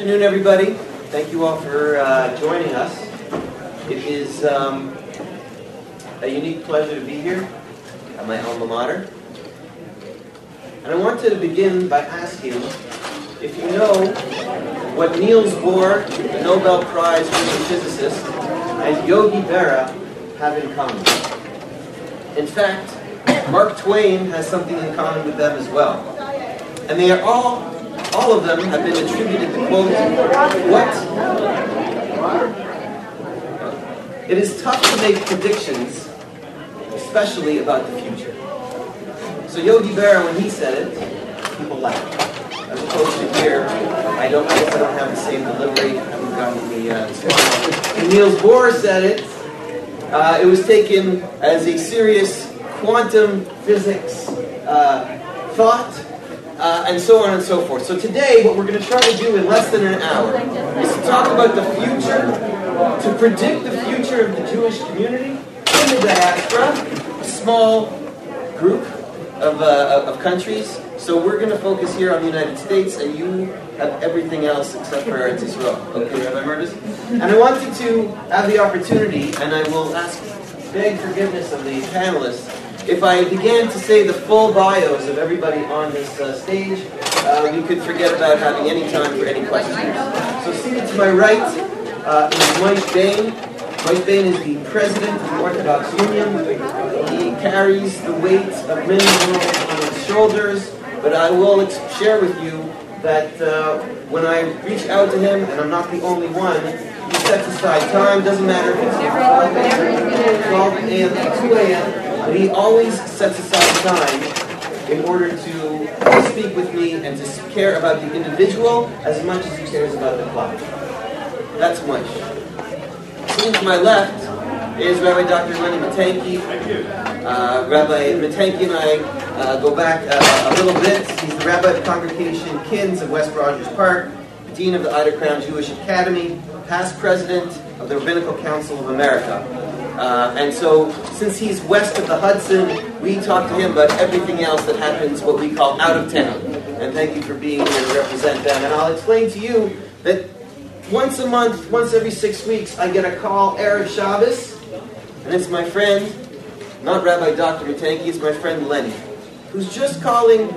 afternoon, everybody. Thank you all for uh, joining us. It is um, a unique pleasure to be here at my alma mater. And I wanted to begin by asking if you know what Niels Bohr, the Nobel Prize winning physicist, and Yogi Berra have in common. In fact, Mark Twain has something in common with them as well. And they are all, all of them have been attributed to quote, what? It is tough to make predictions, especially about the future. So Yogi Berra, when he said it, people laughed. As opposed to here, I don't, I guess I don't have the same delivery. I haven't gotten the uh, When Niels Bohr said it, uh, it was taken as a serious quantum physics uh, thought, uh, and so on and so forth. So today, what we're going to try to do in less than an hour is to talk about the future, to predict the future of the Jewish community in the diaspora, a small group of, uh, of countries. So we're going to focus here on the United States, and you have everything else except for Eretz Israel. Okay, Rabbi Murders? And I wanted to have the opportunity, and I will ask, beg forgiveness of the panelists, if I began to say the full bios of everybody on this uh, stage, uh, could forget about having any time for any questions. So seated to my right uh, is Mike Bane. Mike Bane is the president of the Orthodox Union. He carries the weight of many worlds on his shoulders, but I will share with you that uh, when I reach out to him, and I'm not the only one, he sets aside time, doesn't matter if it's 12 a.m. 2 a.m., but he always sets aside time in order to speak with me and to care about the individual as much as he cares about the clock. That's much. Sitting to my left is Rabbi Dr. Lenny Matanky. Uh, Rabbi Matanky and I uh, go back uh, a little bit. He's the rabbi of the congregation Kins of West Rogers Park, dean of the Ida Crown Jewish Academy, past president of the Rabbinical Council of America. Uh, and so, since he's west of the Hudson, we talk to him about everything else that happens, what we call out of town. And thank you for being here to represent them. And I'll explain to you that once a month, once every six weeks, I get a call, Erev Shabbos, and it's my friend, not Rabbi Dr. Matanky, it's my friend Lenny, who's just calling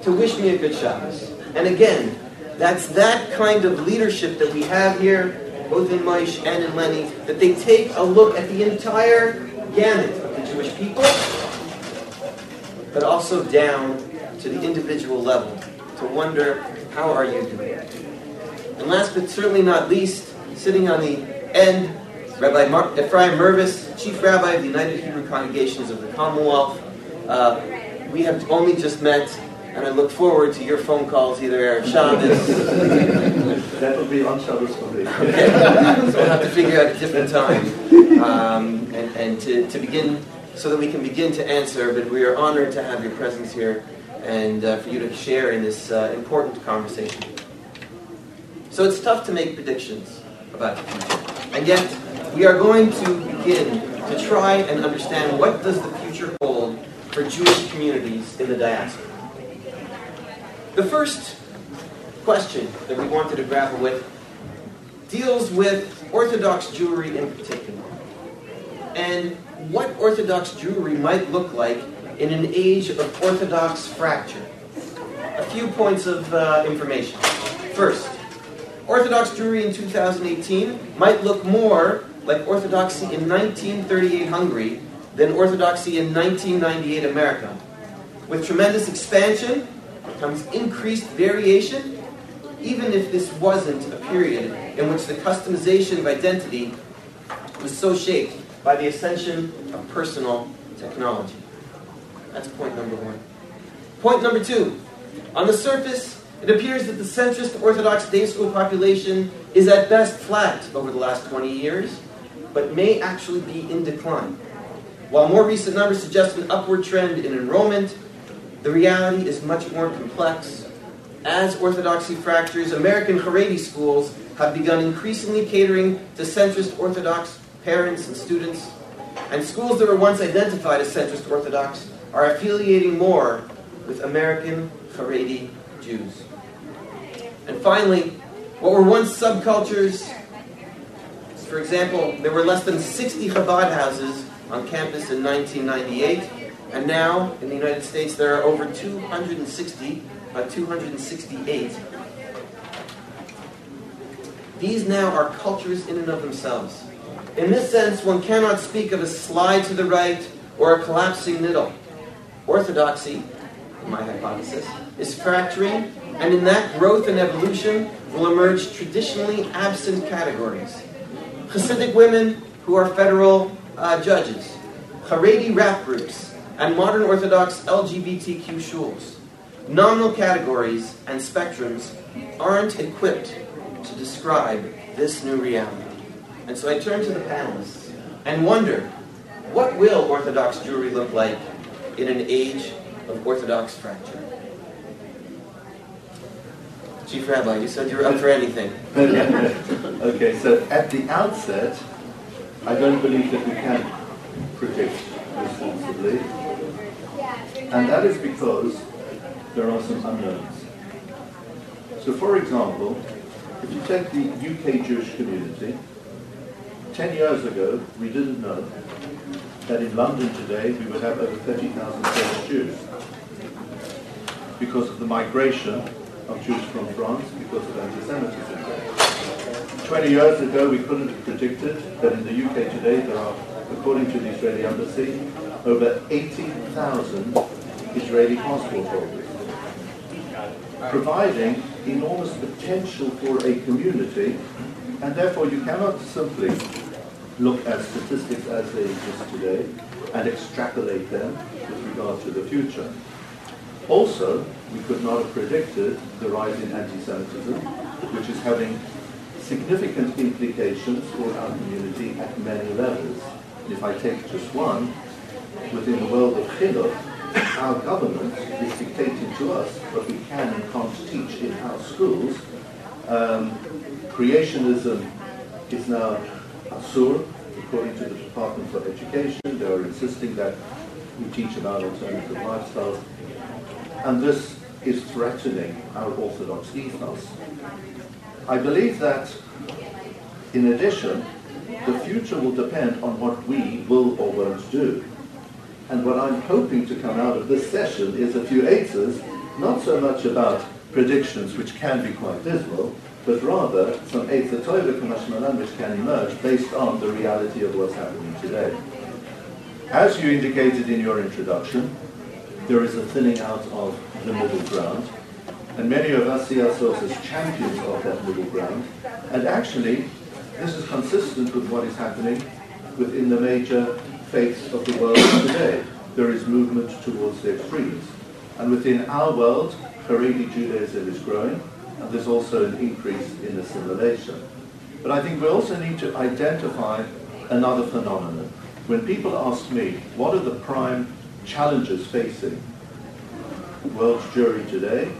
to wish me a good Shabbos. And again, that's that kind of leadership that we have here both in Maish and in Lenny, that they take a look at the entire gamut of the Jewish people, but also down to the individual level to wonder, how are you doing? And last but certainly not least, sitting on the end, Rabbi Mar- Ephraim Mirvis, Chief Rabbi of the United Hebrew Congregations of the Commonwealth. Uh, we have only just met, and I look forward to your phone calls either Erev Shabbos. That will be on Shabbos. Okay. so we'll have to figure out a different time um, and, and to, to begin, so that we can begin to answer. But we are honored to have your presence here and uh, for you to share in this uh, important conversation. So it's tough to make predictions about the future. And yet, we are going to begin to try and understand what does the future hold for Jewish communities in the diaspora. The first question that we wanted to grapple with deals with Orthodox Jewry in particular, and what Orthodox Jewry might look like in an age of Orthodox fracture. A few points of uh, information. First, Orthodox Jewry in 2018 might look more like Orthodoxy in 1938 Hungary than Orthodoxy in 1998 America. With tremendous expansion comes increased variation even if this wasn't a period in which the customization of identity was so shaped by the ascension of personal technology. That's point number one. Point number two. On the surface, it appears that the centrist Orthodox day school population is at best flat over the last 20 years, but may actually be in decline. While more recent numbers suggest an upward trend in enrollment, the reality is much more complex as orthodoxy fractures, American Haredi schools have begun increasingly catering to centrist Orthodox parents and students, and schools that were once identified as centrist Orthodox are affiliating more with American Haredi Jews. And finally, What were once subcultures, for example, there were less than 60 Chabad houses on campus in 1998, and now in the United States there are over 260, uh, 268. These now are cultures in and of themselves. In this sense, one cannot speak of a slide to the right or a collapsing middle. Orthodoxy, in my hypothesis, is fracturing, and in that growth and evolution will emerge traditionally absent categories. Hasidic women who are federal uh, judges, Haredi rap groups, and modern Orthodox LGBTQ shuls. Nominal categories and spectrums aren't equipped to describe this new reality. And so I turn to the panelists and wonder what will Orthodox Jewry look like in an age of Orthodox fracture? Chief Rabbi, you said you were up for anything. okay, so at the outset, I don't believe that we can predict responsibly. And that is because there are some unknowns. So for example, if you take the UK Jewish community, 10 years ago, we didn't know that in London today we would have over 30,000 Polish Jews because of the migration of Jews from France because of anti-Semitism. 20 years ago we couldn't have predicted that in the UK today there are, according to the Israeli embassy, over 80,000 Israeli passport holders, providing enormous potential for a community and therefore you cannot simply look at statistics as they exist today and extrapolate them with regard to the future. Also, we could not have predicted the rise in anti-Semitism, which is having significant implications for our community at many levels. If I take just one, within the world of chinuch, our government is dictating to us what we can and can't teach in our schools. Um, creationism is now Asur, according to the Department for Education. They are insisting that we teach about alternative lifestyles. And this is threatening our Orthodox ethos. I believe that, in addition, the future will depend on what we will or won't do. And what I'm hoping to come out of this session is a few answers, not so much about predictions, which can be quite dismal, but rather some Eitzatoiva which can emerge based on the reality of what's happening today. As you indicated in your introduction, there is a thinning out of the middle ground, and many of us see ourselves as champions of that middle ground, and actually, this is consistent with what is happening within the major faiths of the world today. There is movement towards the extremes. And within our world, Haredi Judaism is growing, and there's also an increase in assimilation. But I think we also need to identify another phenomenon. When people ask me, what are the prime challenges facing world Jewry today,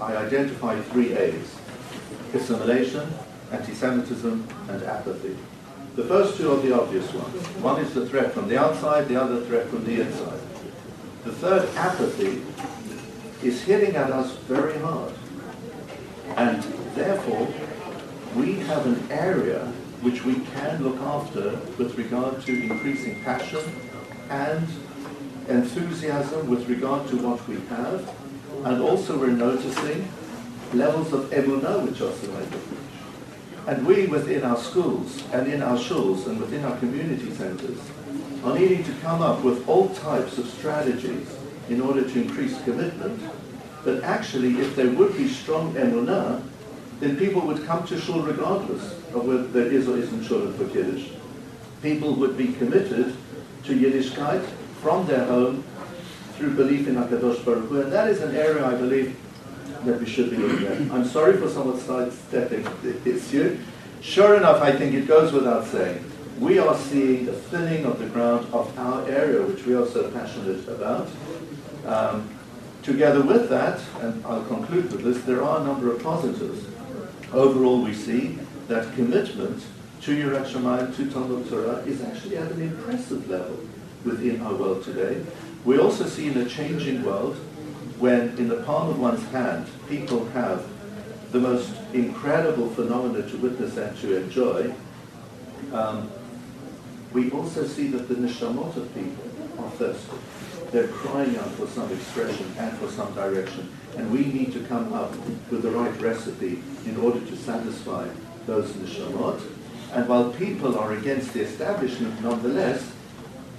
I identify three A's. Assimilation, anti-Semitism, and apathy. The first two are the obvious ones. One is the threat from the outside, the other threat from the inside. The third, apathy, is hitting at us very hard. And therefore, we have an area which we can look after with regard to increasing passion and enthusiasm with regard to what we have. And also we're noticing levels of emunah which are selected. And we within our schools and in our shuls and within our community centers are needing to come up with all types of strategies in order to increase commitment but actually, if there would be strong emunah, then people would come to shul regardless of whether there is or isn't shul for Kiddush. People would be committed to Yiddishkeit from their home through belief in HaKadosh Baruch Hu, and that is an area I believe that we should be looking at. I'm sorry for somewhat sidestepping the issue. Sure enough, I think it goes without saying, we are seeing a thinning of the ground of our area, which we are so passionate about. Um, Together with that, and I'll conclude with this, there are a number of positives. Overall, we see that commitment to Yirat Shamayim, to Talmud Torah, is actually at an impressive level within our world today. We also see in a changing world when in the palm of one's hand people have the most incredible phenomena to witness and to enjoy, um, we also see that the neshamot of people are thirsty. They're crying out for some expression and for some direction. And we need to come up with the right recipe in order to satisfy those neshamot. And while people are against the establishment, nonetheless,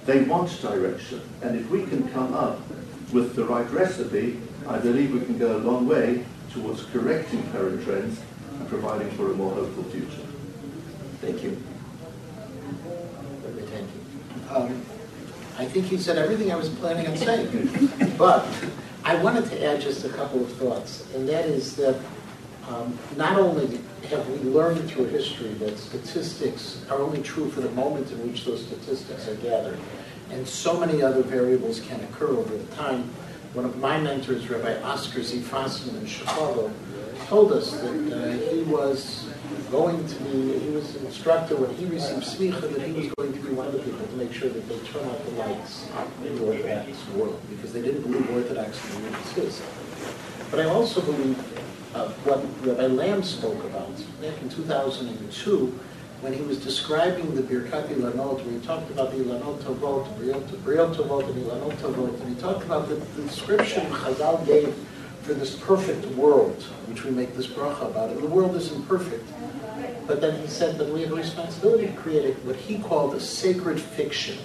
they want direction. And if we can come up with the right recipe, I believe we can go a long way towards correcting current trends and providing for a more hopeful future. Thank you. Thank you. Um, I think he said everything I was planning on saying. but I wanted to add just a couple of thoughts, and that is that um, not only have we learned through history that statistics are only true for the moment in which those statistics are gathered, and so many other variables can occur over the time. One of my mentors, Rabbi Oscar Z. Fasman in Chicago, told us that uh, he was going to be, he was an instructor when he received smicha that he was going to be one of the people to make sure that they turn out the lights in the Orthodox world because they didn't believe Orthodox religious is. But I also believe uh, what Rabbi Lamm spoke about back in 2002 when he was describing the Birkat Ilanot, where he talked about the Ilanot Tovot, Briot Tovot, and Ilanot Tovot, and he talked about the, the description Chazal gave for this perfect world, which we make this bracha about. And the world isn't perfect. But then he said that we have a responsibility to create what he called a sacred fiction.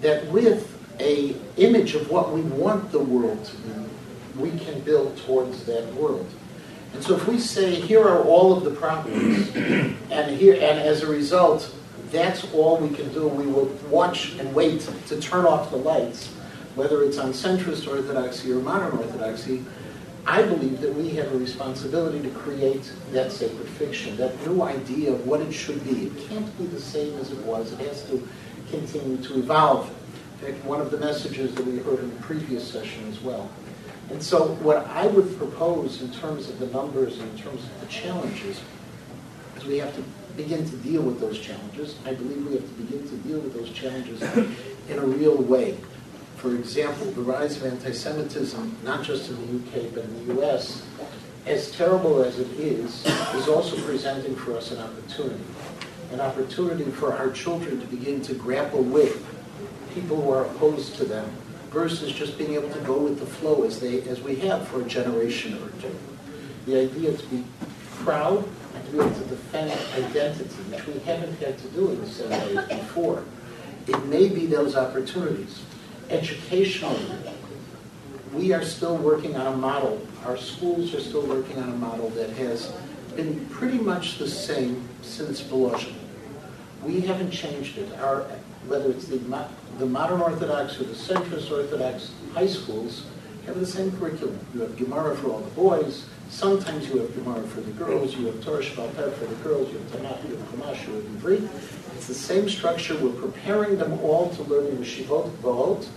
That with a image of what we want the world to be, we can build towards that world. And so if we say, here are all of the problems, and here and as a result, that's all we can do, we will watch and wait to turn off the lights, whether it's on centrist orthodoxy or modern orthodoxy, I believe that we have a responsibility to create that sacred fiction, that new idea of what it should be. It can't be the same as it was. It has to continue to evolve. In fact, one of the messages that we heard in the previous session as well. And so what I would propose in terms of the numbers and in terms of the challenges is we have to begin to deal with those challenges. I believe we have to begin to deal with those challenges in a real way. For example, the rise of anti-Semitism, not just in the UK but in the US, as terrible as it is, is also presenting for us an opportunity. An opportunity for our children to begin to grapple with people who are opposed to them versus just being able to go with the flow as they as we have for a generation or two. The idea to be proud and to be able to defend identity, which we haven't had to do in the way before. It may be those opportunities educationally, we are still working on a model. Our schools are still working on a model that has been pretty much the same since Volozhin. We haven't changed it. Our, whether it's the, the modern Orthodox or the centrist Orthodox high schools have the same curriculum. You have Gemara for all the boys. Sometimes you have Gemara for the girls. You have Torah Peh for the girls. You have Tanakh, you have Chumash, you have Ivrit. It's the same structure. We're preparing them all to learn in Yeshivot V'ot,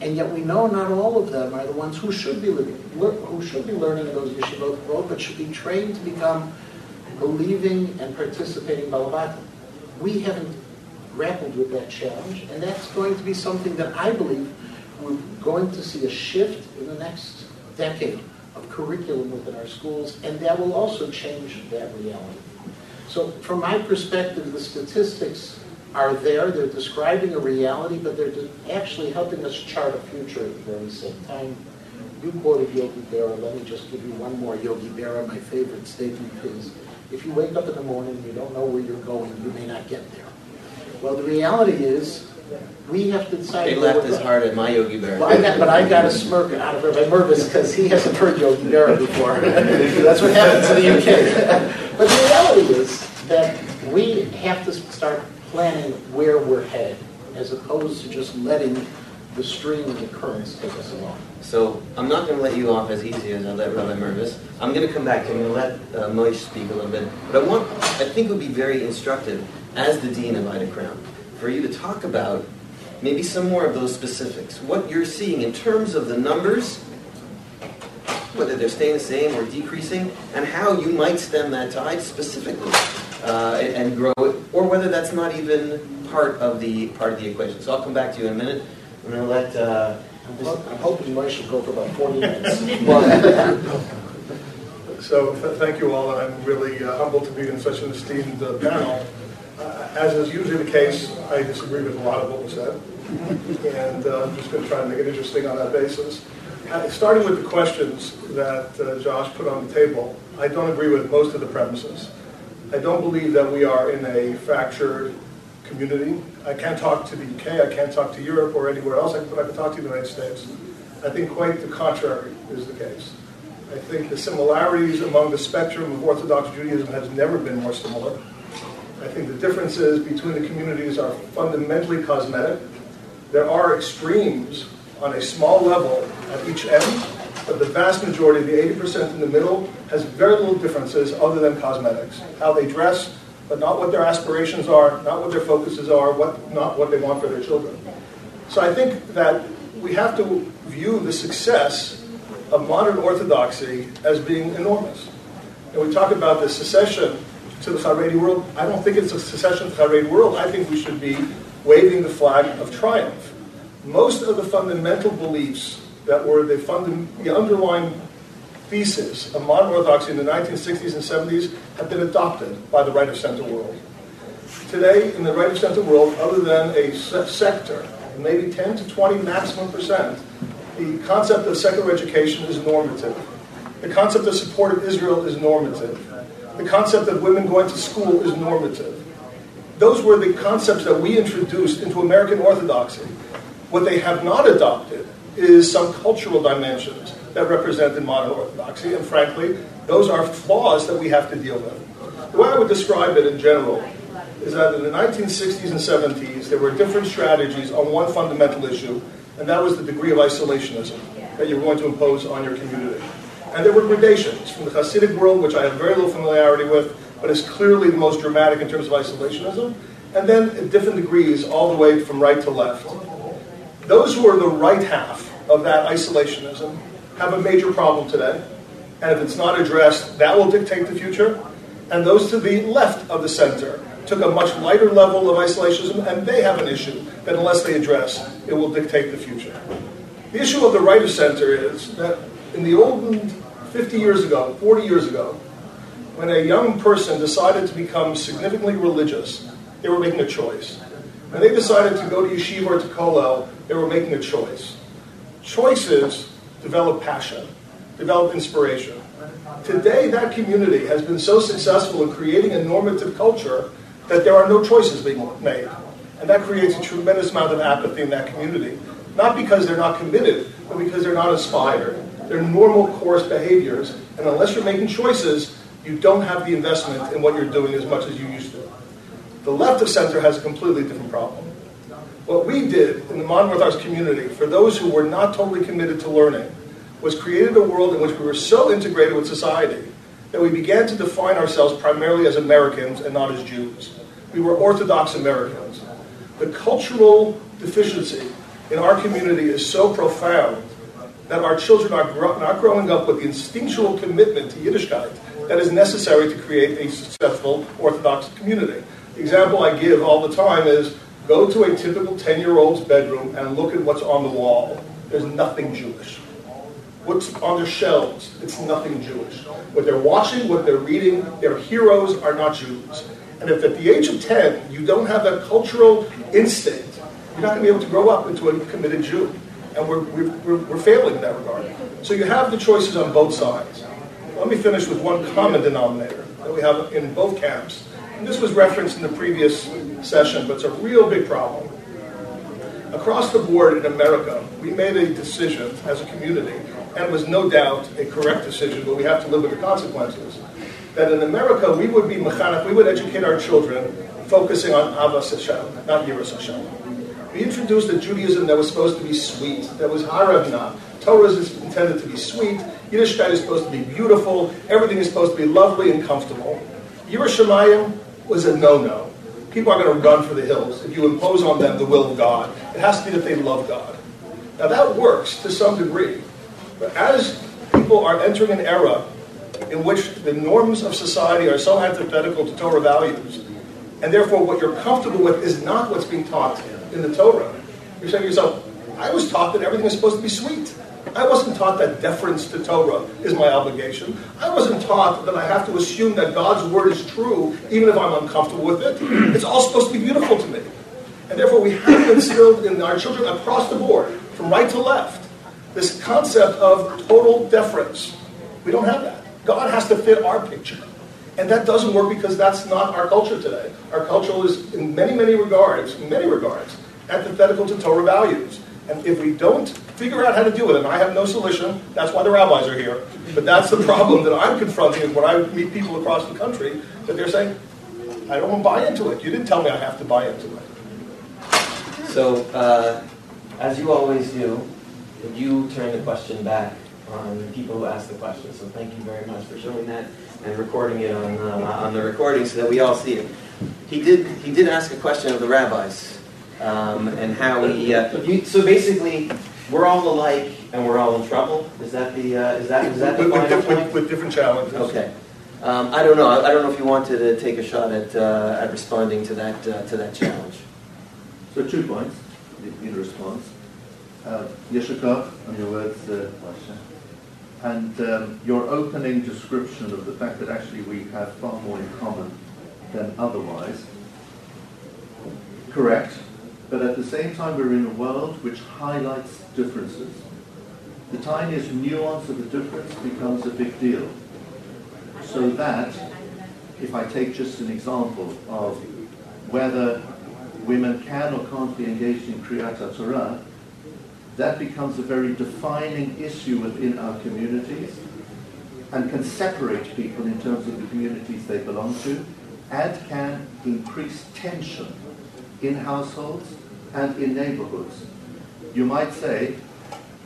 and yet we know not all of them are the ones who should be living, who should be learning in those Yeshivot V'ot, but should be trained to become believing and participating Balabatim. We haven't grappled with that challenge, and that's going to be something that I believe we're going to see a shift in the next decade of curriculum within our schools, and that will also change that reality. So from my perspective, the statistics are there. They're describing a reality, but they're actually helping us chart a future at the very same time. You quoted Yogi Berra. Let me just give you one more Yogi Berra. My favorite statement is, if you wake up in the morning and you don't know where you're going, you may not get there. Well, the reality is, we have to decide. They laughed as hard at my Yogi Berra. Well, I got, but I got a smirk out of Rabbi Mirvis because he hasn't heard Yogi Berra before. That's what happens in the UK. but the reality is that we have to start planning where we're headed, as opposed to just letting the stream and the currents take us along. So I'm not going to let you off as easy as I let Rabbi Mirvis. I'm going to come back to you. I'm going to let uh, Moish speak a little bit. But I want, I think it would be very instructive as the dean of Ida Crown for you to talk about maybe some more of those specifics. What you're seeing in terms of the numbers, whether they're staying the same or decreasing, and how you might stem that tide specifically uh, and, and, grow it, or whether that's not even part of the part of the equation. So I'll come back to you in a minute. I'm going to let. Uh, I'm, hoping I should go for about 40 minutes. So th- thank you all, and I'm really uh, humbled to be in such an esteemed uh, panel. As is usually the case, I disagree with a lot of what was said, and uh, I'm just going to try and make it interesting on that basis. Uh, starting with the questions that uh, Josh put on the table, I don't agree with most of the premises. I don't believe that we are in a fractured community. I can't talk to the UK, I can't talk to Europe or anywhere else, but I can talk to the United States. I think quite the contrary is the case. I think the similarities among the spectrum of Orthodox Judaism has never been more similar. I think the differences between the communities are fundamentally cosmetic. There are extremes on a small level at each end, but the vast majority, the 80% in the middle, has very little differences other than cosmetics. How they dress, but not what their aspirations are, not what their focuses are, what, not what they want for their children. So I think that we have to view the success of modern orthodoxy as being enormous. And we talk about the secession to the Haredi world. I don't think it's a secession of the Haredi world. I think we should be waving the flag of triumph. Most of the fundamental beliefs that were the, funda- the underlying thesis of modern orthodoxy in the 1960s and 70s have been adopted by the right of center world. Today, in the right of center world, other than a se- sector, maybe 10 to 20 maximum percent, the concept of secular education is normative. The concept of support of Israel is normative. The concept of women going to school is normative. Those were the concepts that we introduced into American Orthodoxy. What they have not adopted is some cultural dimensions that represent in modern Orthodoxy, and frankly, those are flaws that we have to deal with. The way I would describe it in general is that in the 1960s and 70s, there were different strategies on one fundamental issue, and that was the degree of isolationism that you were going to impose on your community. And there were gradations from the Hasidic world, which I have very little familiarity with, but is clearly the most dramatic in terms of isolationism, and then at different degrees all the way from right to left. Those who are the right half of that isolationism have a major problem today, and if it's not addressed, that will dictate the future. And those to the left of the center took a much lighter level of isolationism, and they have an issue that unless they address, it will dictate the future. The issue of the right of center is that in the olden 50 years ago, 40 years ago, when a young person decided to become significantly religious, they were making a choice. When they decided to go to yeshiva or to kollel, they were making a choice. Choices develop passion, develop inspiration. Today, that community has been so successful in creating a normative culture that there are no choices being made. And that creates a tremendous amount of apathy in that community. Not because they're not committed, but because they're not inspired. They're normal course behaviors, and unless you're making choices, you don't have the investment in what you're doing as much as you used to. The left of center has a completely different problem. What we did in the modern Orthodox community, for those who were not totally committed to learning, was created a world in which we were so integrated with society that we began to define ourselves primarily as Americans and not as Jews. We were Orthodox Americans. The cultural deficiency in our community is so profound that our children are gro- not growing up with the instinctual commitment to Yiddishkeit that is necessary to create a successful Orthodox community. The example I give all the time is go to a typical 10 year old's bedroom and look at what's on the wall. There's nothing Jewish. What's on their shelves? It's nothing Jewish. What they're watching, what they're reading, their heroes are not Jews. And if at the age of 10 you don't have that cultural instinct, you're not going to be able to grow up into a committed Jew. And we're, we're, we're failing in that regard. So you have the choices on both sides. Let me finish with one common denominator that we have in both camps. And this was referenced in the previous session, but it's a real big problem. Across the board in America, we made a decision as a community, and it was no doubt a correct decision, but we have to live with the consequences. That in America, we would be mechanech, we would educate our children focusing on Avas Hashem, not Yiras Hashem. We introduced a Judaism that was supposed to be sweet, that was haravna. Torah is intended to be sweet. Yiddishkeit is supposed to be beautiful. Everything is supposed to be lovely and comfortable. Yerushalayim was a no-no. People are going to run for the hills if you impose on them the will of God. It has to be that they love God. Now that works to some degree, but as people are entering an era in which the norms of society are so antithetical to Torah values, and therefore what you're comfortable with is not what's being taught in the Torah. You're saying to yourself, I was taught that everything is supposed to be sweet. I wasn't taught that deference to Torah is my obligation. I wasn't taught that I have to assume that God's word is true even if I'm uncomfortable with it. It's all supposed to be beautiful to me. And therefore, we have instilled in our children across the board, from right to left, this concept of total deference. We don't have that. God has to fit our picture. And that doesn't work because that's not our culture today. Our culture is, in many, many regards, in many regards, antithetical to Torah values. And if we don't figure out how to do it, and I have no solution, that's why the rabbis are here, but that's the problem that I'm confronting when I meet people across the country, that they're saying, I don't want to buy into it. You didn't tell me I have to buy into it. So, uh, as you always do, you turn the question back on the people who ask the question. So thank you very much for showing that and recording it on, uh, on the recording so that we all see it. He did, he did ask a question of the rabbis um, and how we. Uh, you, so basically, we're all alike and we're all in trouble. Is that the uh, is that is that the with, with, with, point? with different challenges. Okay. Um, I don't know. I, I don't know if you wanted to take a shot at uh, at responding to that uh, to that challenge. So two points in- in response. Uh, Yeshikov, on your words, uh, and um, your opening description of the fact that actually we have far more in common than otherwise. Correct, but at the same time we're in a world which highlights differences. The tiniest nuance of a difference becomes a big deal. So that, if I take just an example of whether women can or can't be engaged in Kriyat Torah, that becomes a very defining issue within our communities and can separate people in terms of the communities they belong to and can increase tension in households and in neighborhoods. You might say,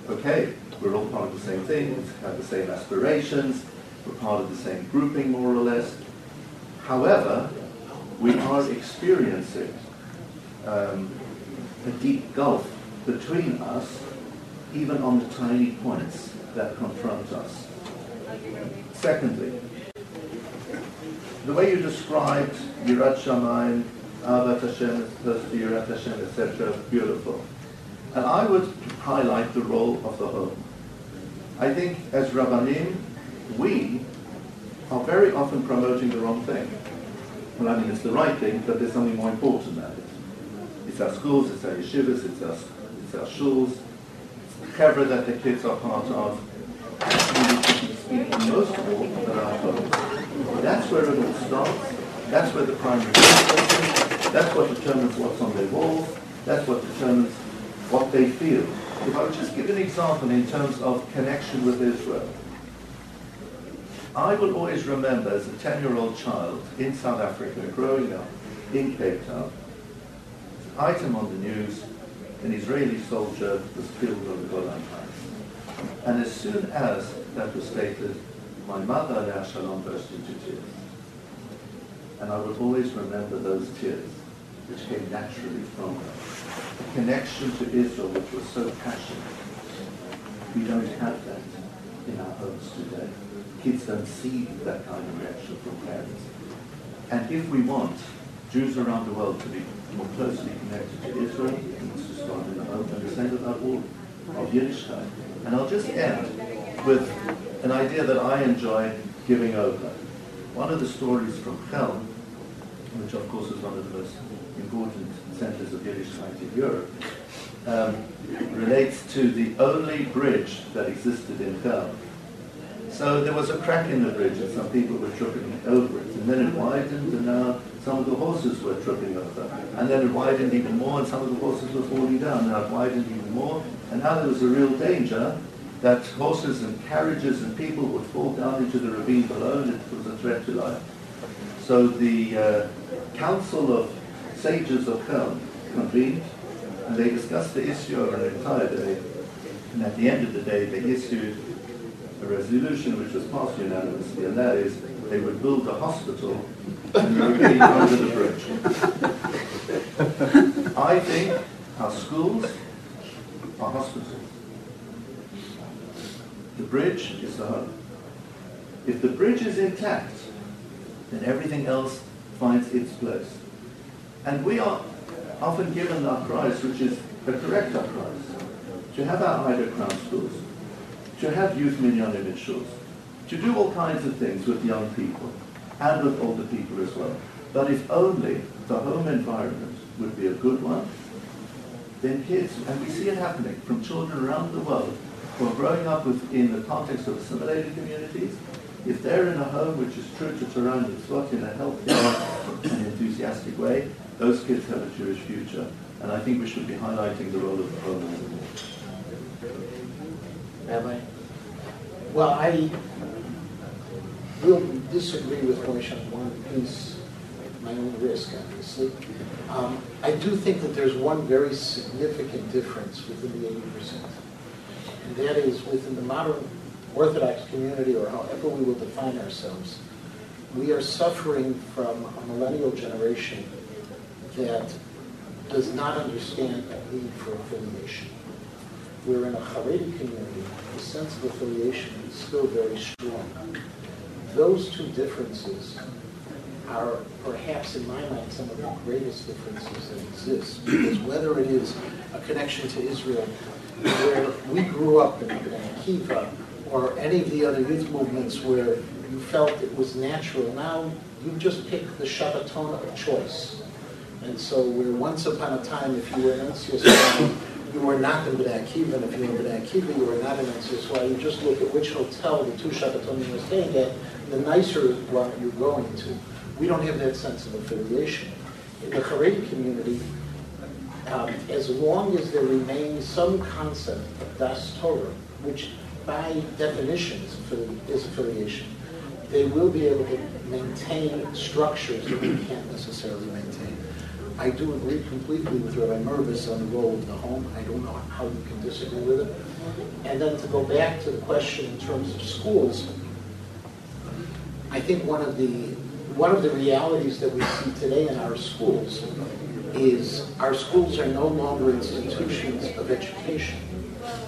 okay, we're all part of the same thing, we have the same aspirations, we're part of the same grouping more or less. However, we are experiencing um, a deep gulf between us, even on the tiny points that confront us. Secondly, the way you described Yirat Shamayim, Avat Hashem, as opposed to Yirat Hashem, etc., beautiful. And I would highlight the role of the home. I think as Rabbanim, we are very often promoting the wrong thing. Well, I mean, it's the right thing, but there's something more important than it. It's our schools, it's our yeshivas, it's our, it's our shuls, it's the chevra that the kids are part of. Most of all about our. That's where it all starts. That's where the primary is. That's what determines what's on their walls. That's what determines what they feel. If I would just give an example in terms of connection with Israel. I will always remember as a 10-year-old child in South Africa, growing up in Cape Town, item on the news, an Israeli soldier was killed on the Golan Heights. And as soon as that was stated, my mother, Alea Shalom, burst into tears. And I will always remember those tears, which came naturally from her. A connection to Israel, which was so passionate. We don't have that in our homes today. Kids don't see that kind of reaction from parents. And if we want Jews around the world to be more closely connected to Israel, needs to start in the home, and the same about all of Yiddishkeit. And I'll just end with an idea that I enjoy giving over. One of the stories from Chelm, which of course is one of the most important centers of Yiddishkeit in Europe, um, relates to the only bridge that existed in Chelm. So there was a crack in the bridge and some people were tripping over it. And then it widened and now some of the horses were tripping over. And then it widened even more and some of the horses were falling down. Now it widened even more. And now there was a real danger that horses and carriages and people would fall down into the ravine below and it was a threat to life. So the uh, council of sages of Chelm convened and they discussed the issue over an entire day. And at the end of the day, they issued a resolution which was passed unanimously, and that is they would build a hospital ravine under the bridge. I think our schools are hospitals. The bridge is the home. If the bridge is intact, then everything else finds its place. And we are often given our prize, which is a correct our prize, to have our Ida Crown schools, to have youth in shuls, to do all kinds of things with young people and with older people as well. But if only the home environment would be a good one, then kids, and we see it happening from children around the world who are growing up within the context of assimilated communities, if they're in a home which is true to Torah and Mitzvot in a healthy and enthusiastic way, those kids have a Jewish future. And I think we should be highlighting the role of the home more. Rabbi? Well, I will disagree with Moshe on one piece, my own risk, obviously. Um, I do think that there's one very significant difference within the 80%. And that is within the modern Orthodox community, or however we will define ourselves, we are suffering from a millennial generation that does not understand the need for affiliation. We're in a Haredi community, the sense of affiliation is still very strong. Those two differences are perhaps in my mind some of the greatest differences that exist. Because whether it is a connection to Israel, where we grew up in, Akiva, or any of the other youth movements where you felt it was natural, now you just pick the Shabbaton of choice. And so where once upon a time, if you were an NCSY, you were not in B'nai Akiva, and if you were in B'nai Akiva, you were not in NCSY. You just look at which hotel the two Shabbaton you were staying at, the nicer one you're going to. We don't have that sense of affiliation. In the Haredi community, um, as long as there remains some concept of Das Torah, which by definition is affiliation, they will be able to maintain structures that we can't necessarily maintain. I do agree completely with Rabbi Mirvis on the role of the home. I don't know how you can disagree with it. And then to go back to the question in terms of schools, I think one of the one of the realities that we see today in our schools is our schools are no longer institutions of education,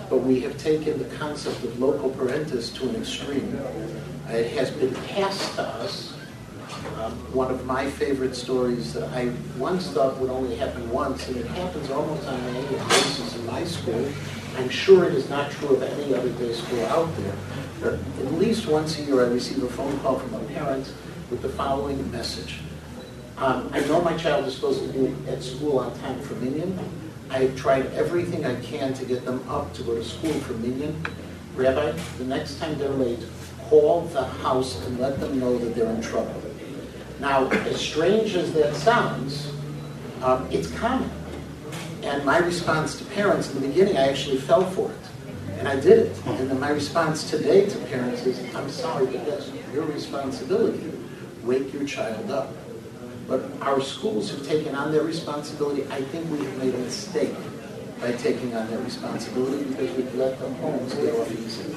but we have taken the concept of loco parentis to an extreme. It has been passed to us. Um, one of my favorite stories that I once thought would only happen once, and it happens almost on an annual basis in my school. I'm sure it is not true of any other day school out there. But at least once a year, I receive a phone call from a parent with the following message. Um, I know my child is supposed to be at school on time for Minyan. I have tried everything I can to get them up to go to school for Minyan. Rabbi, the next time they're late, call the house and let them know that they're in trouble. Now, as strange as that sounds, um, it's common. And my response to parents in the beginning, I actually fell for it. And I did it. And then my response today to parents is, I'm sorry, but that's your responsibility. Wake your child up. But our schools have taken on their responsibility. I think we have made a mistake by taking on that responsibility because we've let the homes get off easy.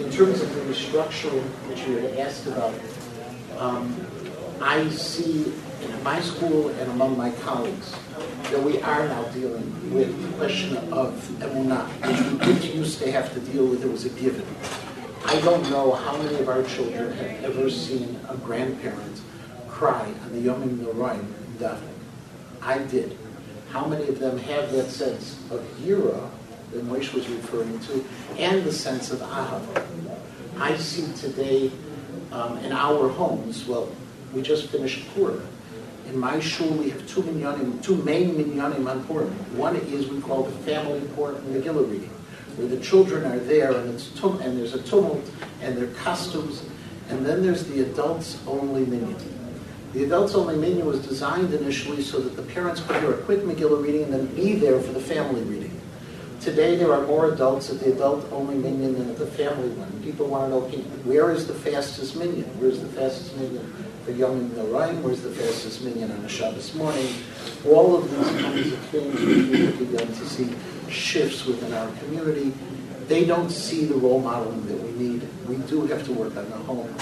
In terms of the restructuring that you had asked about, um, I see in my school and among my colleagues that we are now dealing with the question of emunah, which we didn't used to have to deal with. It was a given. I don't know how many of our children have ever seen a grandparent cry on the Yamim Noraim davening. I did. How many of them have that sense of yira that Moshe was referring to, and the sense of ahava? I see today um, in our homes, well, we just finished Purim. In my shul, we have two minyanim, two main minyanim on Purim. One is we call the family Purim Megillah reading, where the children are there and it's tum- and there's a tumult and their costumes, and then there's the adults only minyan. The adults only minyan was designed initially so that the parents could hear a quick Megillah reading and then be there for the family reading. Today, there are more adults at the adult-only minyan than at the family one. People want to know, where is the fastest minyan? Where's the fastest minyan for Yamim Noraim? Where's the fastest minyan on a Shabbos morning? All of these kinds of things we have begun to see shifts within our community. They don't see the role modeling that we need. We do have to work on the home.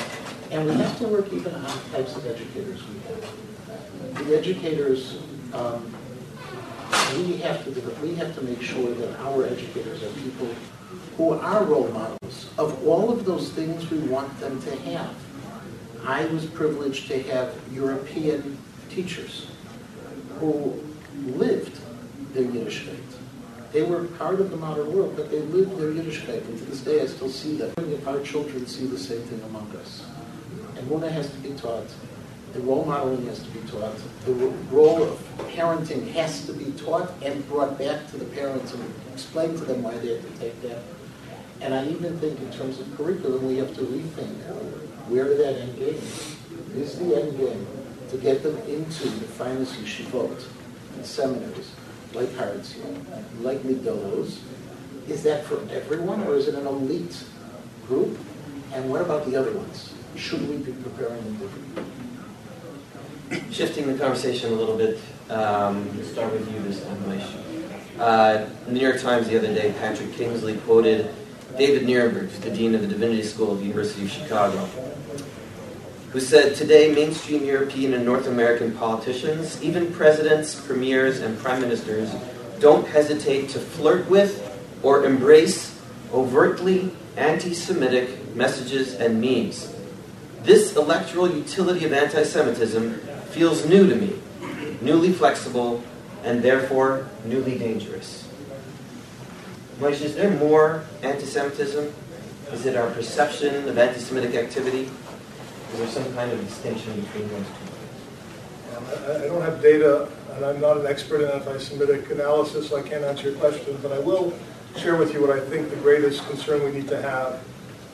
And we have to work even on the types of educators we have. The educators, um, we have to we have to make sure that our educators are people who are role models of all of those things we want them to have. I was privileged to have European teachers who lived their Yiddish faith. They were part of the modern world, but they lived their Yiddishkeit. And to this day, I still see that. If our children see the same thing among us. And Emunah has to be taught. The role modeling has to be taught. The role of parenting has to be taught and brought back to the parents and explained to them why they have to take that. And I even think in terms of curriculum, we have to rethink where that end game is the end game to get them into the finest yeshivot and seminaries like Har Etzion, like Migdal Oz. Is that for everyone or is it an elite group? And what about the other ones? Should we be preparing them differently? Shifting the conversation a little bit, um, start with you this time. Uh, the New York Times the other day, Patrick Kingsley quoted David Nirenberg, the dean of the Divinity School of the University of Chicago, who said, Today, mainstream European and North American politicians, even presidents, premiers, and prime ministers, don't hesitate to flirt with or embrace overtly anti Semitic messages and memes. This electoral utility of anti Semitism feels new to me, newly flexible, and therefore newly dangerous. Moshe, is there more anti Semitism? Is it our perception of anti Semitic activity? Is there some kind of distinction between those two? I don't have data, and I'm not an expert in anti-Semitic analysis, so I can't answer your question, but I will share with you what I think the greatest concern we need to have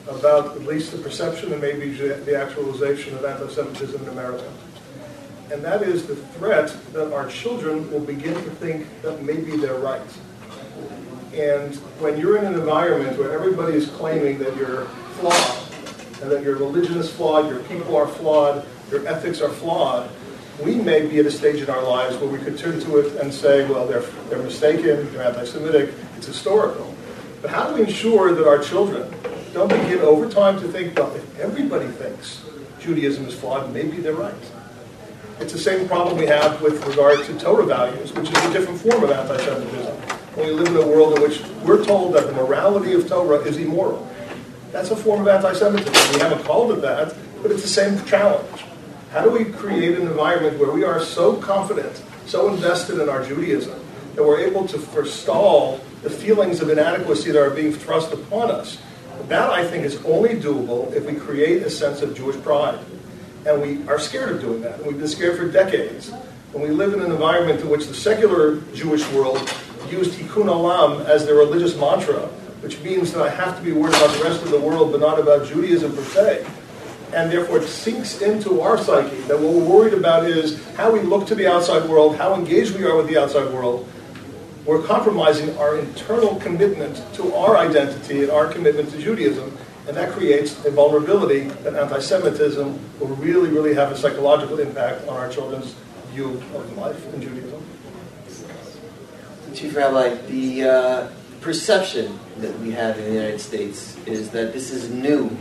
about at least the perception and maybe the actualization of anti-Semitism in America. And that is the threat that our children will begin to think that maybe they're right. And when you're in an environment where everybody is claiming that you're flawed, and that your religion is flawed, your people are flawed, your ethics are flawed, we may be at a stage in our lives where we could turn to it and say, well, they're, they're mistaken, they're anti-Semitic, it's historical. But how do we ensure that our children don't begin over time to think, well, if everybody thinks Judaism is flawed, maybe they're right. It's the same problem we have with regard to Torah values, which is a different form of anti-Semitism. We live in a world in which we're told that the morality of Torah is immoral. That's a form of anti-Semitism. We haven't called it that, but it's the same challenge. How do we create an environment where we are so confident, so invested in our Judaism, that we're able to forestall the feelings of inadequacy that are being thrust upon us? That, I think, is only doable if we create a sense of Jewish pride. And we are scared of doing that. And we've been scared for decades. And we live in an environment in which the secular Jewish world used Tikkun Olam as their religious mantra which means that I have to be worried about the rest of the world, but not about Judaism per se. And therefore, it sinks into our psyche that what we're worried about is how we look to the outside world, how engaged we are with the outside world. We're compromising our internal commitment to our identity and our commitment to Judaism, and that creates a vulnerability that anti Semitism will really, really have a psychological impact on our children's view of life in Judaism. Chief Rabbi, the uh, perception that we have in the United States is that this is new,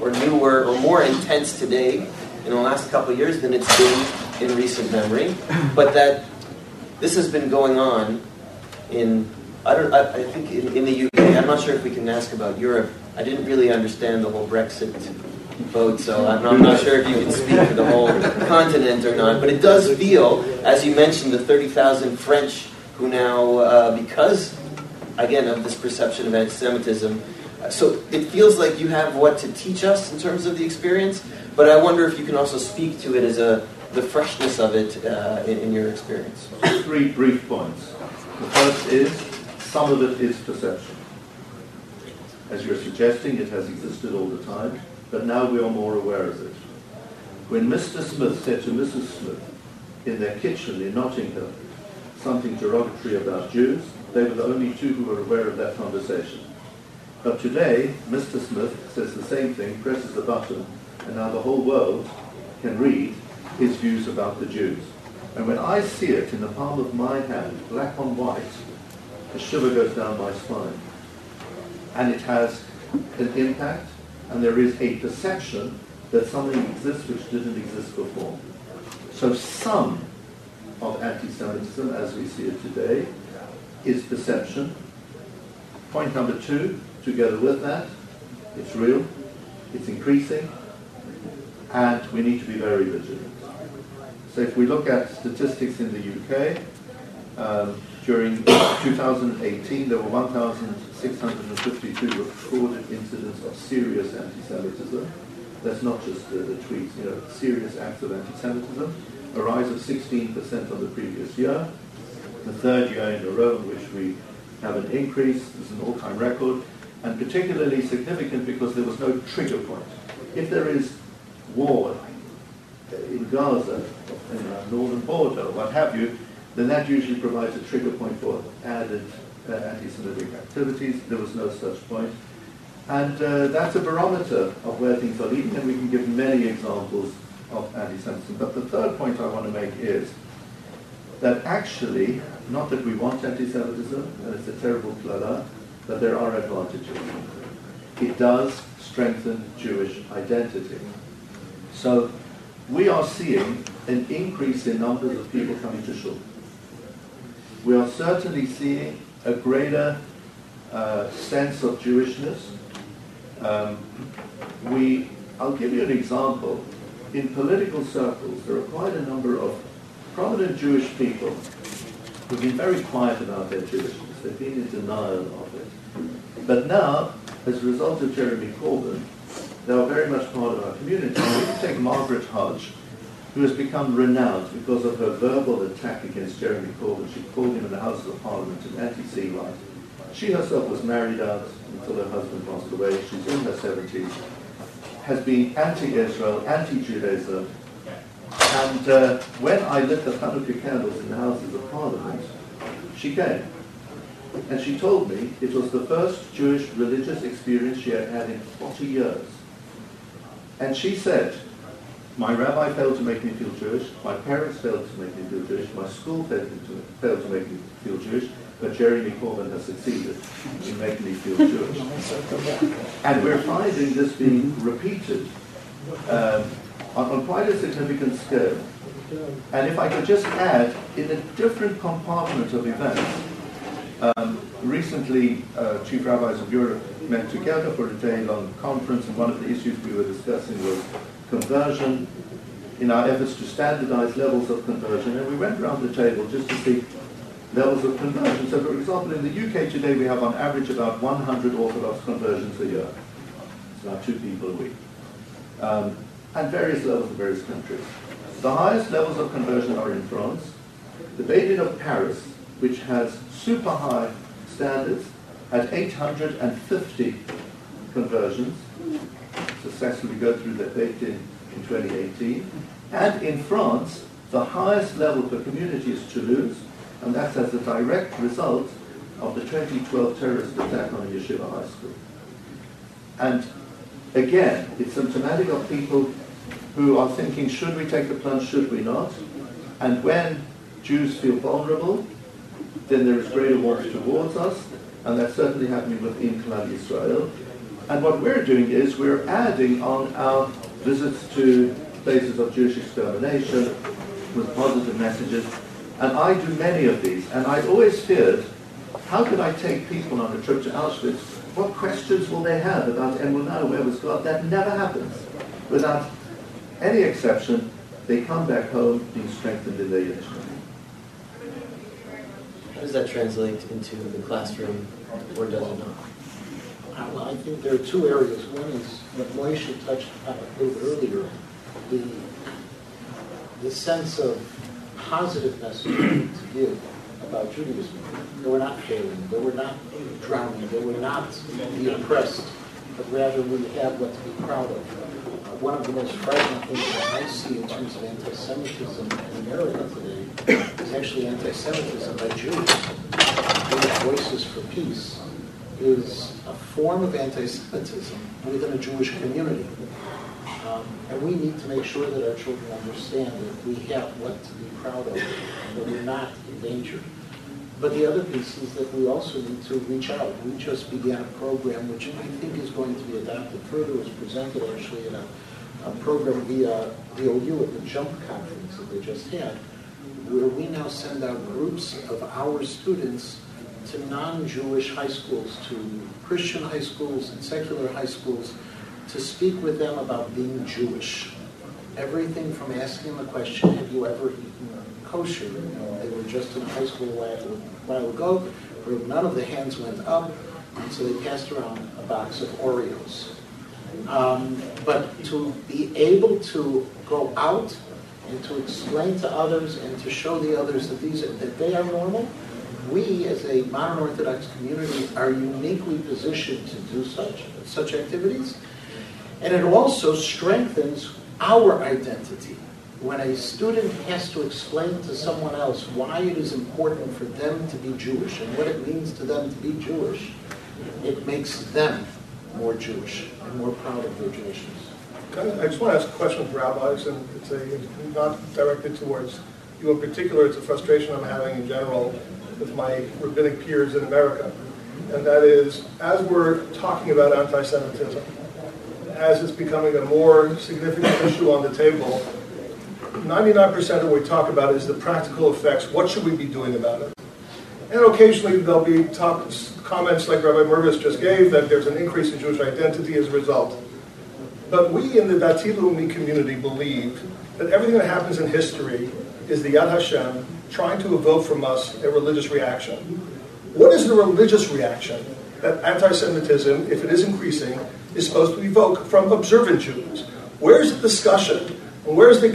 or newer, or more intense today in the last couple of years than it's been in recent memory, but that this has been going on in, I, don't, I, I think in, in the UK, I'm not sure if we can ask about Europe. I didn't really understand the whole Brexit vote, so I'm not, I'm not, sure if you can speak for the whole continent or not. But it does feel, as you mentioned, the 30,000 French who now, uh, because again, of this perception of anti-Semitism. So it feels like you have what to teach us in terms of the experience, but I wonder if you can also speak to it as a the freshness of it uh, in, in, your experience. Three brief points. The first is some of it is perception. As you're suggesting, it has existed all the time, but now we are more aware of it. When Mr. Smith said to Mrs. Smith in their kitchen in Notting Hill something derogatory about Jews, they were the only two who were aware of that conversation. But today, Mr. Smith says the same thing, presses the button, and now the whole world can read his views about the Jews. And when I see it in the palm of my hand, black on white, a shiver goes down my spine. And it has an impact, and there is a perception that something exists which didn't exist before. So some of anti-Semitism, as we see it today, is perception. Point number two, together with that, it's real, it's increasing, and we need to be very vigilant. So if we look at statistics in the UK, Um, during 2018, there were 1,652 recorded incidents of serious anti-Semitism. That's not just the, the tweets, you know, serious acts of anti-Semitism. A rise of 16% on the previous year. The third year in a row in which we have an increase. Is an all-time record. And particularly significant because there was no trigger point. If there is war in Gaza, in our northern border, what have you, then that usually provides a trigger point for added uh, anti-Semitic activities. There was no such point. And uh, that's a barometer of where things are leading, and we can give many examples of anti-Semitism. But the third point I want to make is that actually, not that we want anti-Semitism, and it's a terrible klala, but there are advantages. It does strengthen Jewish identity. So we are seeing an increase in numbers of people coming to shul we are certainly seeing a greater uh, sense of Jewishness. Um, we, I'll give you an example. In political circles, there are quite a number of prominent Jewish people who've been very quiet about their Jewishness. They've been in denial of it. But now, as a result of Jeremy Corbyn, they are very much part of our community. You take Margaret Hodge, who has become renowned because of her verbal attack against Jeremy Corbyn. She called him in the House of Parliament an anti-Semite. She herself was married out until her husband passed away. She's in her 70s, has been anti-Israel, anti-Judaism. And uh, when I lit the Hanukkah candles in the Houses of Parliament, she came. And she told me it was the first Jewish religious experience she had had in 40 years. And she said, my rabbi failed to make me feel Jewish. My parents failed to make me feel Jewish. My school failed to, failed to make me feel Jewish. But Jeremy Corbyn has succeeded in making me feel Jewish. And we're finding this being repeated um, on, on quite a significant scale. And if I could just add, in a different compartment of events, um, recently uh, chief rabbis of Europe met together for a day-long conference, and one of the issues we were discussing was conversion, in our efforts to standardize levels of conversion, and we went around the table just to see levels of conversion. So, for example, in the UK today, we have on average about 100 Orthodox conversions a year. It's about two people a week. Um, and various levels in various countries. The highest levels of conversion are in France. The Beit of Paris, which has super high standards, had 850 conversions successfully go through the date in, in 2018. And in France, the highest level per community is Toulouse, and that's as a direct result of the 2012 terrorist attack on yeshiva high school. And again, it's symptomatic of people who are thinking, should we take the plunge, should we not? And when Jews feel vulnerable, then there is greater warmth towards us, and that's certainly happening within Klal Israel. And what we're doing is we're adding on our visits to places of Jewish extermination with positive messages. And I do many of these. And I always feared, how could I take people on a trip to Auschwitz? What questions will they have about Emunah, where was God? That never happens. Without any exception, they come back home being strengthened in their Yiddish. How does that translate into the classroom, or does it not? Uh, well, I think there are two areas. One is what Moishe touched upon a little earlier, the, the sense of positive messaging to give about Judaism. They were not failing, they were not drowning, they were not the oppressed, but rather we have what to be proud of. Uh, one of the most frightening things that I see in terms of anti-Semitism in America today is actually anti-Semitism by Jews. Voices for Peace is a form of anti-Semitism within a Jewish community. Um, and we need to make sure that our children understand that we have what to be proud of, that we're not endangered. But the other piece is that we also need to reach out. We just began a program which I think is going to be adopted further. Was presented actually in a, a program via the OU at the JUMP conference that they just had, where we now send out groups of our students to non-Jewish high schools, to Christian high schools and secular high schools, to speak with them about being Jewish. everything from asking the question, have you ever eaten kosher? You know, they were just in high school a while, ago, where none of the hands went up, and so they passed around a box of Oreos. Um, but to be able to go out and to explain to others and to show the others that these that they are normal, we as a modern Orthodox community are uniquely positioned to do such such activities. And it also strengthens our identity. When a student has to explain to someone else why it is important for them to be Jewish and what it means to them to be Jewish, it makes them more Jewish and more proud of their Jewishness. I just want to ask a question of rabbis, and it's a, not directed towards you in particular, it's a frustration I'm having in general with my rabbinic peers in America. And that is, as we're talking about anti-Semitism, as it's becoming a more significant issue on the table, 99% of what we talk about is the practical effects. What should we be doing about it? And occasionally there'll be comments like Rabbi Mirvis just gave that there's an increase in Jewish identity as a result. But we in the Dati Leumi community believe that everything that happens in history is the Yad Hashem trying to evoke from us a religious reaction. What is the religious reaction that anti-Semitism, if it is increasing, is supposed to evoke from observant Jews? Where's the discussion? Where's the,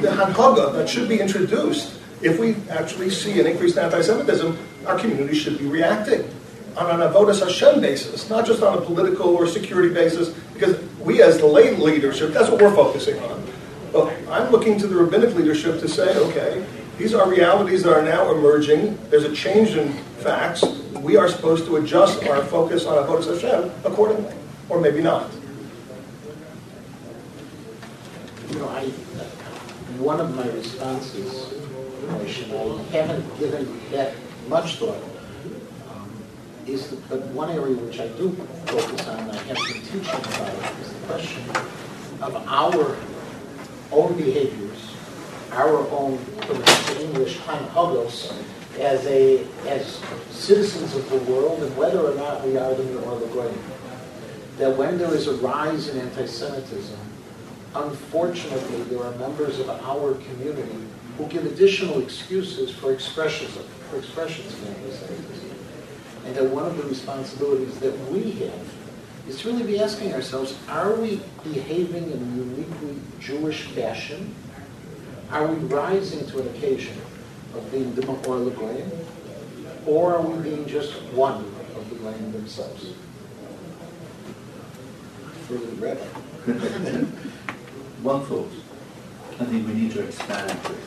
the hanhaga that should be introduced if we actually see an increase in anti-Semitism? Our community should be reacting on an avodas Hashem basis, not just on a political or security basis, because we as the lay leadership, that's what we're focusing on. But I'm looking to the rabbinic leadership to say, okay, these are realities that are now emerging. There's a change in facts. We are supposed to adjust our focus on avodas Hashem accordingly, or maybe not. You know, I, one of my responses, I haven't given that much thought um, is, the, but one area which I do focus on, and I have been teaching about, is the question of our own behaviors, our own, English, hanhagos, as a as citizens of the world, and whether or not we are them or the great. That when there is a rise in anti-Semitism, unfortunately, there are members of our community who give additional excuses for expressions of, for expressions of anti-Semitism and that one of the responsibilities that we have is to really be asking ourselves, are we behaving in a uniquely Jewish fashion? Are we rising to an occasion of being the or Legoyim? Or are we being just one of the Goyim themselves? Rabbi. one thought. I think we need to expand this.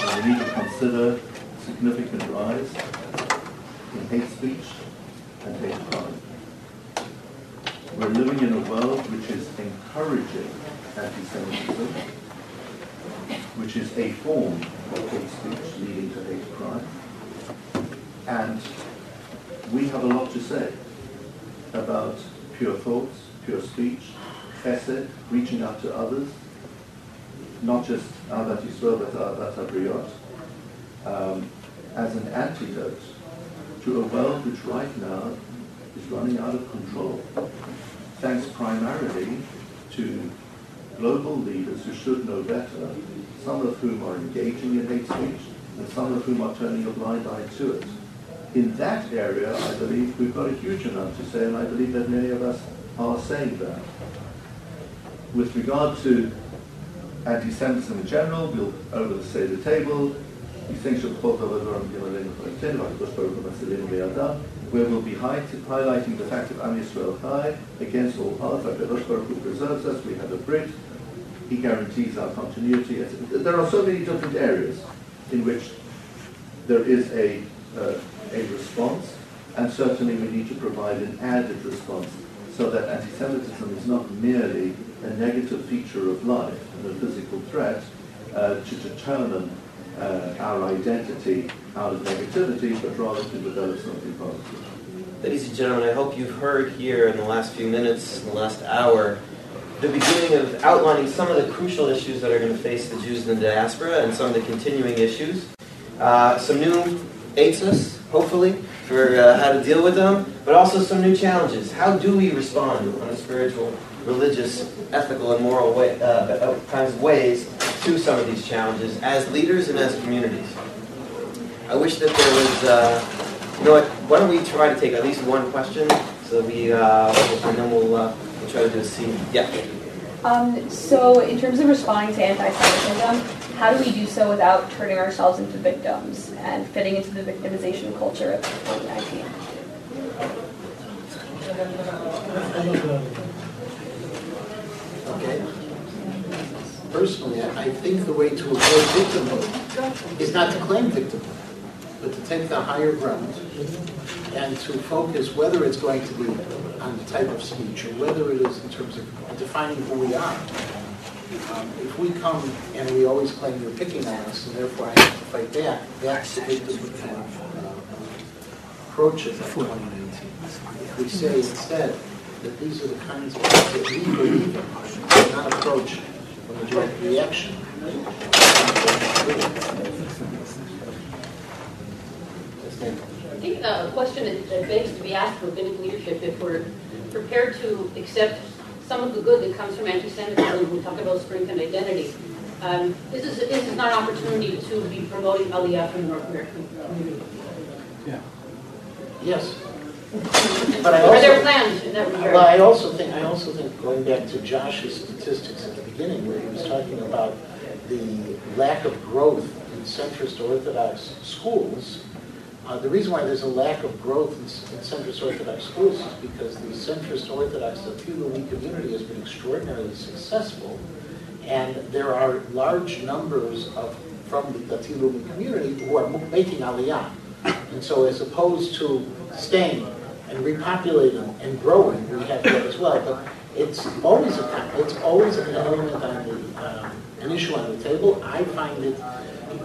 And we need to consider significant rise in hate speech and hate crime. We're living in a world which is encouraging anti-Semitism, which is a form of hate speech leading to hate crime. And we have a lot to say about pure thoughts, pure speech, chesed, reaching out to others, not just Ahavat Yisrael, but Ahavat Habriot, um, as an antidote to a world which right now is running out of control, thanks primarily to global leaders who should know better, some of whom are engaging in hate speech, and some of whom are turning a blind eye to it. In that area, I believe we've got a huge amount to say, and I believe that many of us are saying that. With regard to anti-Semitism in general, we'll over the table, where we'll be highlighting the fact of Am Yisrael Chai against all odds. HaKadosh Baruch Hu preserves us. We have a bridge, He guarantees our continuity. There are so many different areas in which there is a, uh, a response, and certainly we need to provide an added response so that anti-Semitism is not merely a negative feature of life and a physical threat uh, to determine uh, our identity out of negativity, but rather to develop something positive. Ladies and gentlemen, I hope you've heard here in the last few minutes, in the last hour, the beginning of outlining some of the crucial issues that are going to face the Jews in the diaspora and some of the continuing issues. Uh, some new eitzes, hopefully, for uh, how to deal with them, but also some new challenges. How do we respond on a spiritual, religious, ethical, and moral way, uh, uh, kinds of ways to some of these challenges as leaders and as communities? I wish that there was, uh, you know what, why don't we try to take at least one question, so we, uh, and then we'll, uh, we'll try to do a scene. Yeah. Um, so, in terms of responding to anti-Semitism, how do we do so without turning ourselves into victims and fitting into the victimization culture of 2019? Okay? Personally, I think the way to avoid victimhood is not to claim victimhood, but to take the higher ground and to focus whether it's going to be on the type of speech or whether it is in terms of defining who we are. Um, If we come and we always claim you're picking on us and therefore I have to fight back, that's the victimhood kind of uh, approach of 2019. If we say instead that these are the kinds of things that we believe in, not approach from a direct reaction. I think uh, a question that that begs to be asked for biblical leadership, if we're prepared to accept some of the good that comes from anti-Semitism, we talk about strength and identity. Um, This is, this is not an opportunity to be promoting Aliyah from the North American community. Yeah. Yes. But I Are there plans in that regard? well, I also think, I also think, going back to Josh's statistics at the beginning, where he was talking about the lack of growth in centrist Orthodox schools, uh, the reason why there's a lack of growth in in centrist Orthodox schools is because the centrist Orthodox the Dati Leumi community has been extraordinarily successful, and there are large numbers of, from the Dati Leumi community who are making aliyah. And so as opposed to staying and repopulating and growing, we have that as well. But it's always a, it's always an element on the, um, an issue on the table. I find it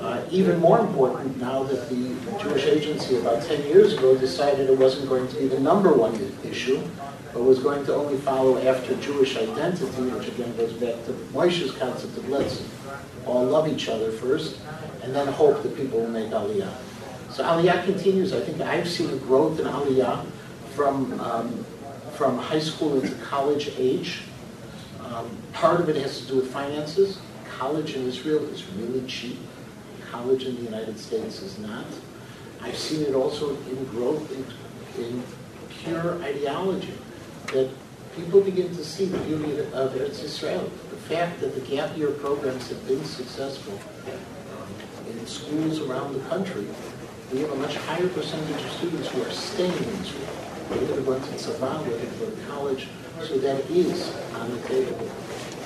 uh, even more important now that the Jewish Agency about 10 years ago decided it wasn't going to be the number one issue, but was going to only follow after Jewish identity, which again goes back to Moshe's concept of let's all love each other first, and then hope that people will make Aliyah. So Aliyah continues. I think I've seen a growth in Aliyah from, um, from high school into college age. Um, part of it has to do with finances. College in Israel is really cheap. College in the United States is not. I've seen it also in growth in, in pure ideology, that people begin to see the beauty of, Eretz Israel. The fact that the gap year programs have been successful um, in schools around the country, we have a much higher percentage of students who are staying in Israel. They're going to Tzavah, whether they're to college, so that is on the table.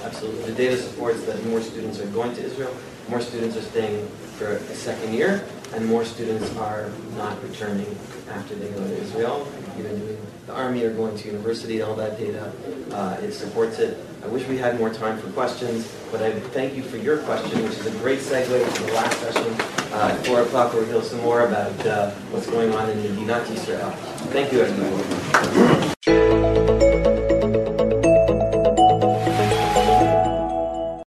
Absolutely. The data supports that more students are going to Israel, more students are staying for a second year, and more students are not returning after they go to Israel, either doing the army or going to university. All that data, uh, it supports it. I wish we had more time for questions, but I thank you for your question, which is a great segue to the last session. Uh, at 4 o'clock, we'll hear some more about uh, what's going on in Medinat Israel. Thank you, everyone.